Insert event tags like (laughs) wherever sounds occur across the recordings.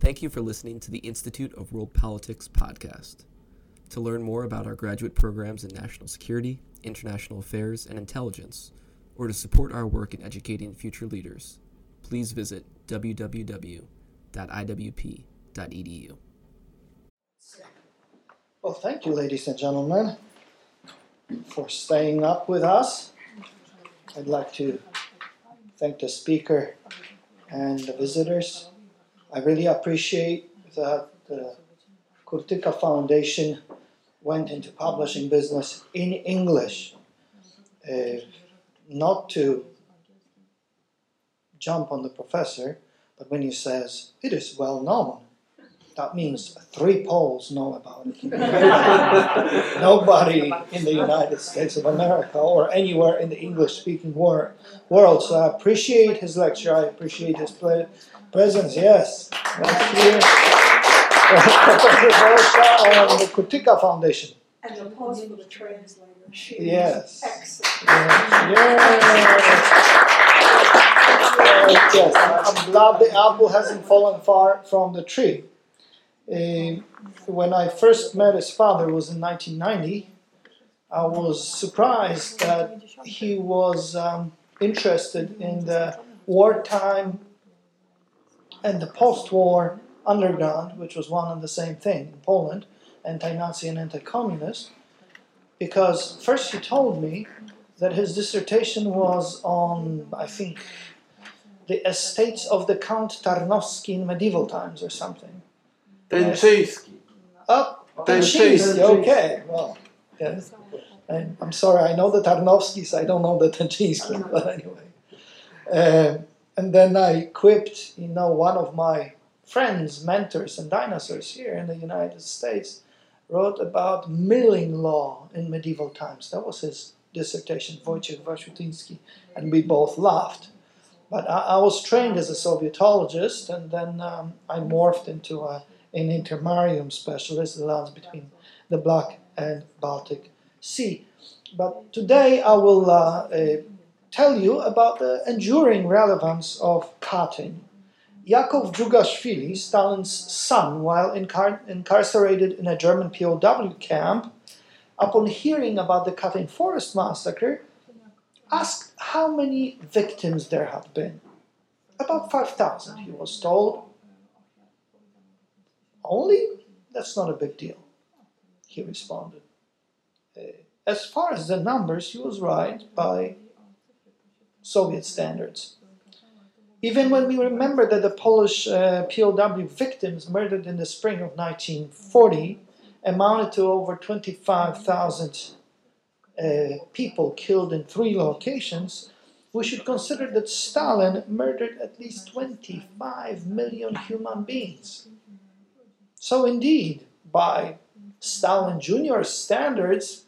Thank you for listening to the Institute of World Politics podcast. To learn more about our graduate programs in national security, international affairs, and intelligence, or to support our work in educating future leaders, please visit www.iwp.edu. Well, thank you, ladies and gentlemen, for staying up with us. I'd like to thank the speaker and the visitors. I really appreciate that the Kurtyka Foundation went into publishing business in English, uh, not to jump on the professor, but when he says it is well known that means three Poles know about it. (laughs) Nobody in the United States of America or anywhere in the English speaking wor- world. So I appreciate his lecture, I appreciate his ple- presence. Yes, last year, Professor on the Kurtyka Foundation. And the pause for the translator. She Yes. excellent. Yes. yes, I'm glad the apple hasn't fallen far from the tree. Uh, when I first met his father was in 1990. I was surprised that he was um, interested in the wartime and the post-war underground, which was one and the same thing in Poland, anti-Nazi and anti-communist. Because first he told me that his dissertation was on, I think, the estates of the Count Tarnowski in medieval times or something. Tęczyński. Up, Tęczyński. Tęczyński, okay, well, yes. I'm sorry, I know the Tarnowskis, I don't know the Tęczyńskis, (laughs) but anyway. Um, and then I quipped, you know, one of my friends, mentors, and dinosaurs here in the United States wrote about milling law in medieval times. That was his dissertation, Wojciech Wasiutyński, and we both laughed. But I, I was trained as a Sovietologist, and then um, I morphed into a, an intermarium specialist, the lands between the Black and Baltic Sea. But today I will uh, uh, tell you about the enduring relevance of Katyn. Yakov Djugashvili, Stalin's son, while incar- incarcerated in a German POW camp, upon hearing about the Katyn forest massacre, asked how many victims there had been. About 5,000, he was told. Only? That's not a big deal, he responded. Uh, as far as the numbers, he was right by Soviet standards. Even when we remember that the Polish uh, POW victims murdered in the spring of 1940 amounted to over 25,000 uh, people killed in three locations, we should consider that Stalin murdered at least 25 million human beings. So, indeed, by Stalin Jr. standards,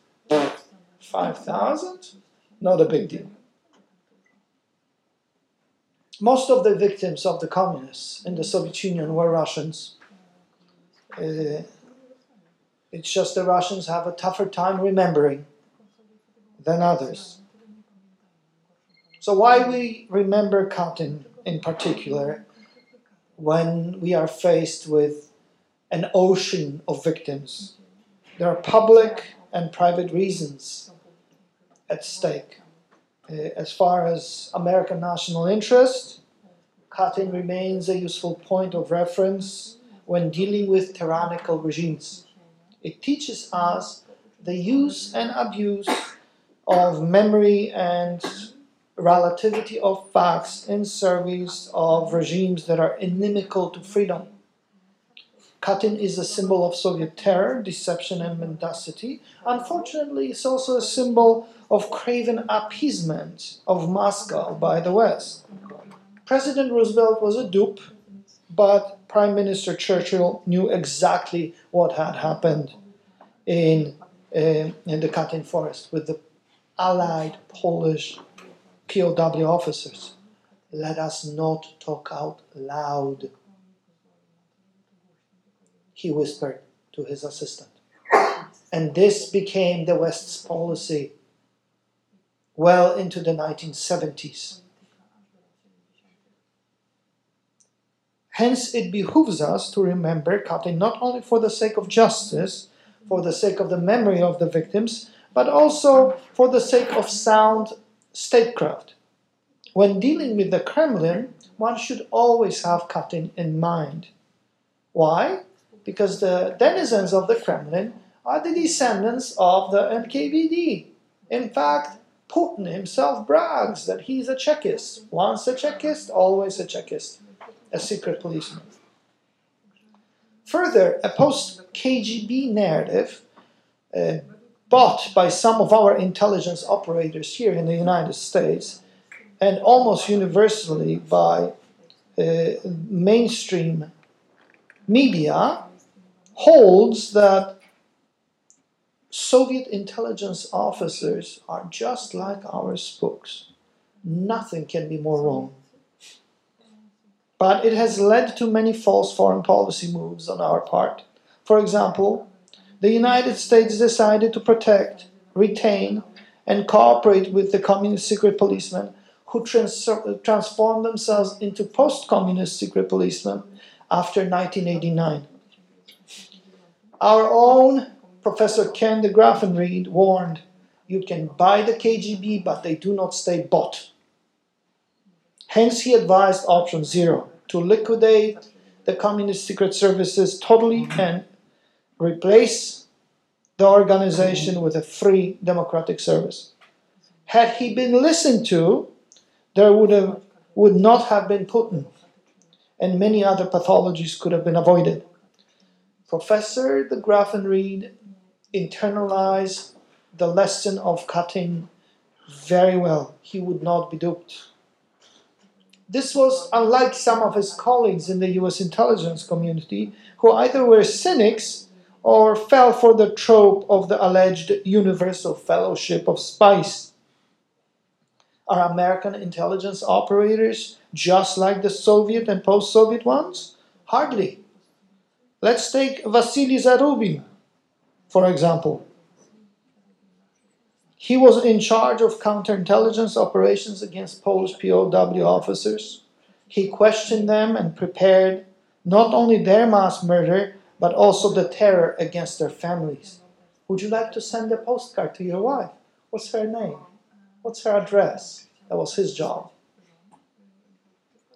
5,000? Not a big deal. Most of the victims of the communists in the Soviet Union were Russians. Uh, it's just the Russians have a tougher time remembering than others. So, why we remember Katyn in particular when we are faced with an ocean of victims? There are public and private reasons at stake. Uh, as far as American national interest, Katyn remains a useful point of reference when dealing with tyrannical regimes. It teaches us the use and abuse of memory and relativity of facts in service of regimes that are inimical to freedom. Katyn is a symbol of Soviet terror, deception, and mendacity. Unfortunately, it's also a symbol of craven appeasement of Moscow by the West. President Roosevelt was a dupe, but Prime Minister Churchill knew exactly what had happened in, uh, in the Katyn forest with the Allied Polish POW officers. Let us not talk out loud he whispered to his assistant. And this became the West's policy well into the 1970s. Hence, it behooves us to remember Katyn not only for the sake of justice, for the sake of the memory of the victims, but also for the sake of sound statecraft. When dealing with the Kremlin, one should always have Katyn in mind. Why? Because the denizens of the Kremlin are the descendants of the NKVD. In fact, Putin himself brags that he's a Chekist. Once a Chekist, always a Chekist, a secret policeman. Further, a post KGB narrative uh, bought by some of our intelligence operators here in the United States and almost universally by uh, mainstream media holds that Soviet intelligence officers are just like our spooks. Nothing can be more wrong. But it has led to many false foreign policy moves on our part. For example, the United States decided to protect, retain, and cooperate with the communist secret policemen who trans- transformed themselves into post communist secret policemen after 1989. Our own Professor Ken de Graffenreid warned you can buy the KGB, but they do not stay bought. Hence, he advised option zero to liquidate the communist secret services totally and replace the organization with a free democratic service. Had he been listened to, there would, have, would not have been Putin, and many other pathologies could have been avoided. Professor de Graffenreid internalized the lesson of Katyn very well. He would not be duped. This was unlike some of his colleagues in the US intelligence community who either were cynics or fell for the trope of the alleged universal fellowship of spies. Are American intelligence operators just like the Soviet and post Soviet ones? Hardly. Let's take Vasily Zarubin, for example. He was in charge of counterintelligence operations against Polish POW officers. He questioned them and prepared not only their mass murder, but also the terror against their families. Would you like to send a postcard to your wife? What's her name? What's her address? That was his job.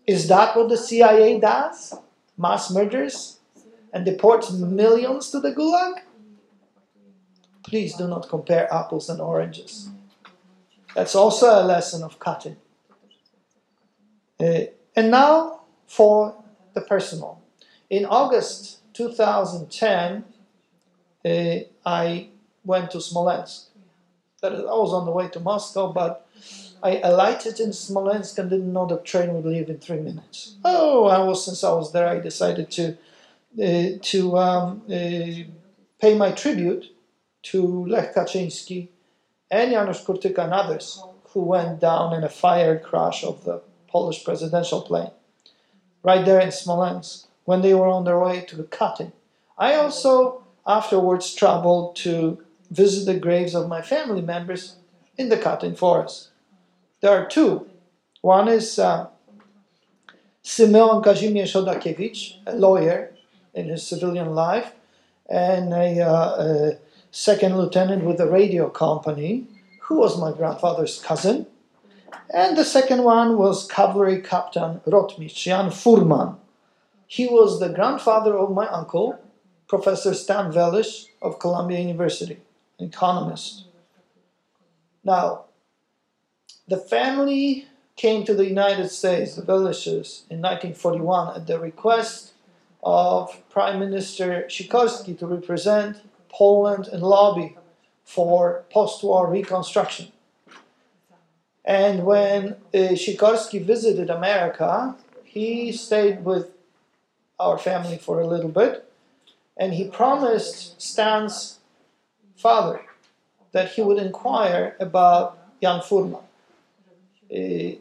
Is that what the CIA does? Mass murders? And deports millions to the gulag? Please do not compare apples and oranges. That's also a lesson of Katyn. Uh, and now for the personal. In August 2010, uh, I went to Smolensk. I was on the way to Moscow, but I alighted in Smolensk and didn't know the train would leave in three minutes. Oh, I was since I was there, I decided to uh, to um, uh, pay my tribute to Lech Kaczynski and Janusz Kurtyka and others who went down in a fire crash of the Polish presidential plane right there in Smolensk when they were on their way to the Katyn. I also afterwards traveled to visit the graves of my family members in the Katyn forest. There are two. One is uh, Simeon Kazimierz Chodakiewicz, a lawyer in his civilian life, and a, uh, a second lieutenant with the radio company, who was my grandfather's cousin. And the second one was cavalry captain Rotmistrz Jan Furman. He was the grandfather of my uncle, Professor Stan Wellisz of Columbia University, an economist. Now, the family came to the United States, the Welishes, in 1941 at the request of Prime Minister Sikorski to represent Poland and lobby for post war reconstruction. And when uh, Sikorski visited America, he stayed with our family for a little bit and he promised Stan's father that he would inquire about Jan Furman. Uh,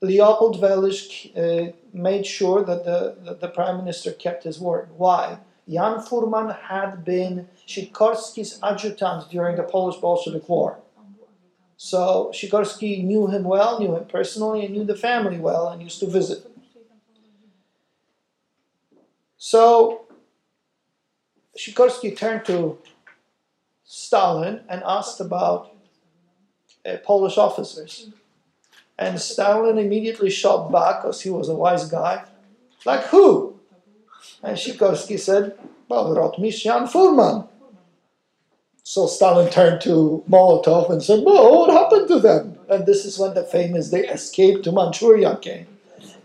Leopold Wellisz uh, made sure that the, that the prime minister kept his word. Why? Jan Furman had been Sikorski's adjutant during the Polish Bolshevik War. So Sikorski knew him well, knew him personally, and knew the family well, and used to visit. So Sikorski turned to Stalin and asked about uh, Polish officers. And Stalin immediately shot back because he was a wise guy. Like who? And Sikorski said, Well, Rotmistrz Jan Furman. So Stalin turned to Molotov and said, Well, what happened to them? And this is when the famous they escaped to Manchuria came.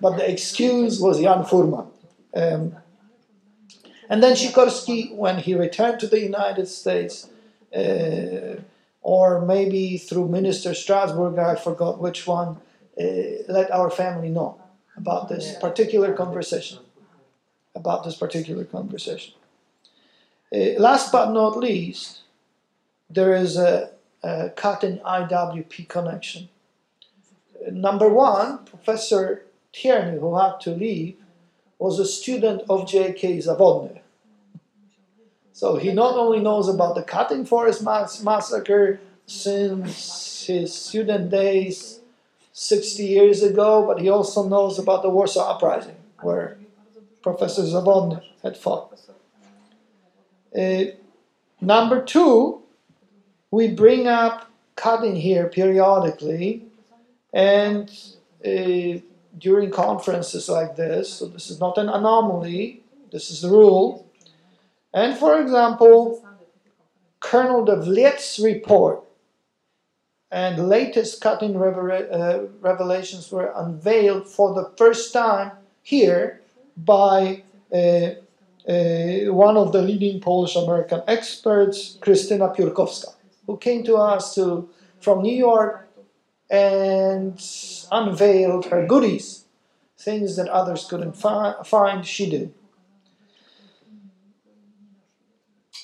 But the excuse was Jan Furman. Um, and then Sikorski, when he returned to the United States, uh, or maybe through Minister Strasburg, I forgot which one, let our family know about this particular conversation. About this particular conversation. Uh, last but not least, there is a, a Katyn IWP connection. Number one, Professor Tierney, who had to leave, was a student of J.K. Zawodny. So he not only knows about the Katyn Forest mass- massacre since his student days 60 years ago, but he also knows about the Warsaw Uprising, where Professor Zawodny had fought. Uh, number two, we bring up Katyn here periodically, and uh, during conferences like this, so this is not an anomaly, this is the rule. And for example, Colonel de Vliet's report and latest Katyn uh, revelations were unveiled for the first time here by uh, uh, one of the leading Polish American experts, Krystyna Piórkowska, who came to us to, from New York and unveiled her goodies, things that others couldn't fi- find, she did.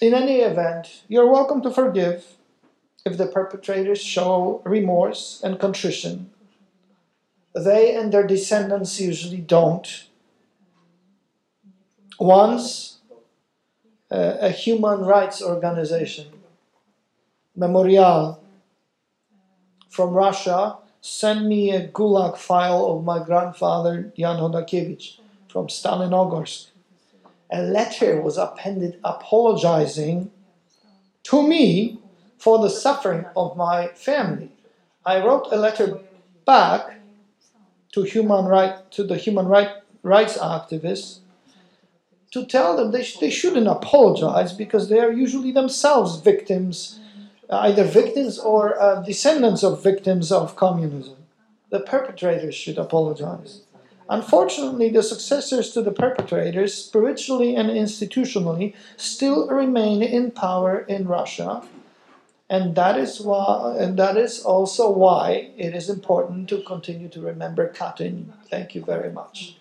In any event, you're welcome to forgive if the perpetrators show remorse and contrition. They and their descendants usually don't. Once, uh, a human rights organization, Memorial, from Russia, sent me a gulag file of my grandfather Jan Chodakiewicz from Stalinogorsk. A letter was appended apologizing to me for the suffering of my family. I wrote a letter back to human right to the human right, rights activists to tell them they, sh- they shouldn't apologize because they are usually themselves victims, either victims or uh, descendants of victims of communism. The perpetrators should apologize. Unfortunately, the successors to the perpetrators, spiritually and institutionally, still remain in power in Russia and that is why and that is also why it is important to continue to remember Katyn. Thank you very much.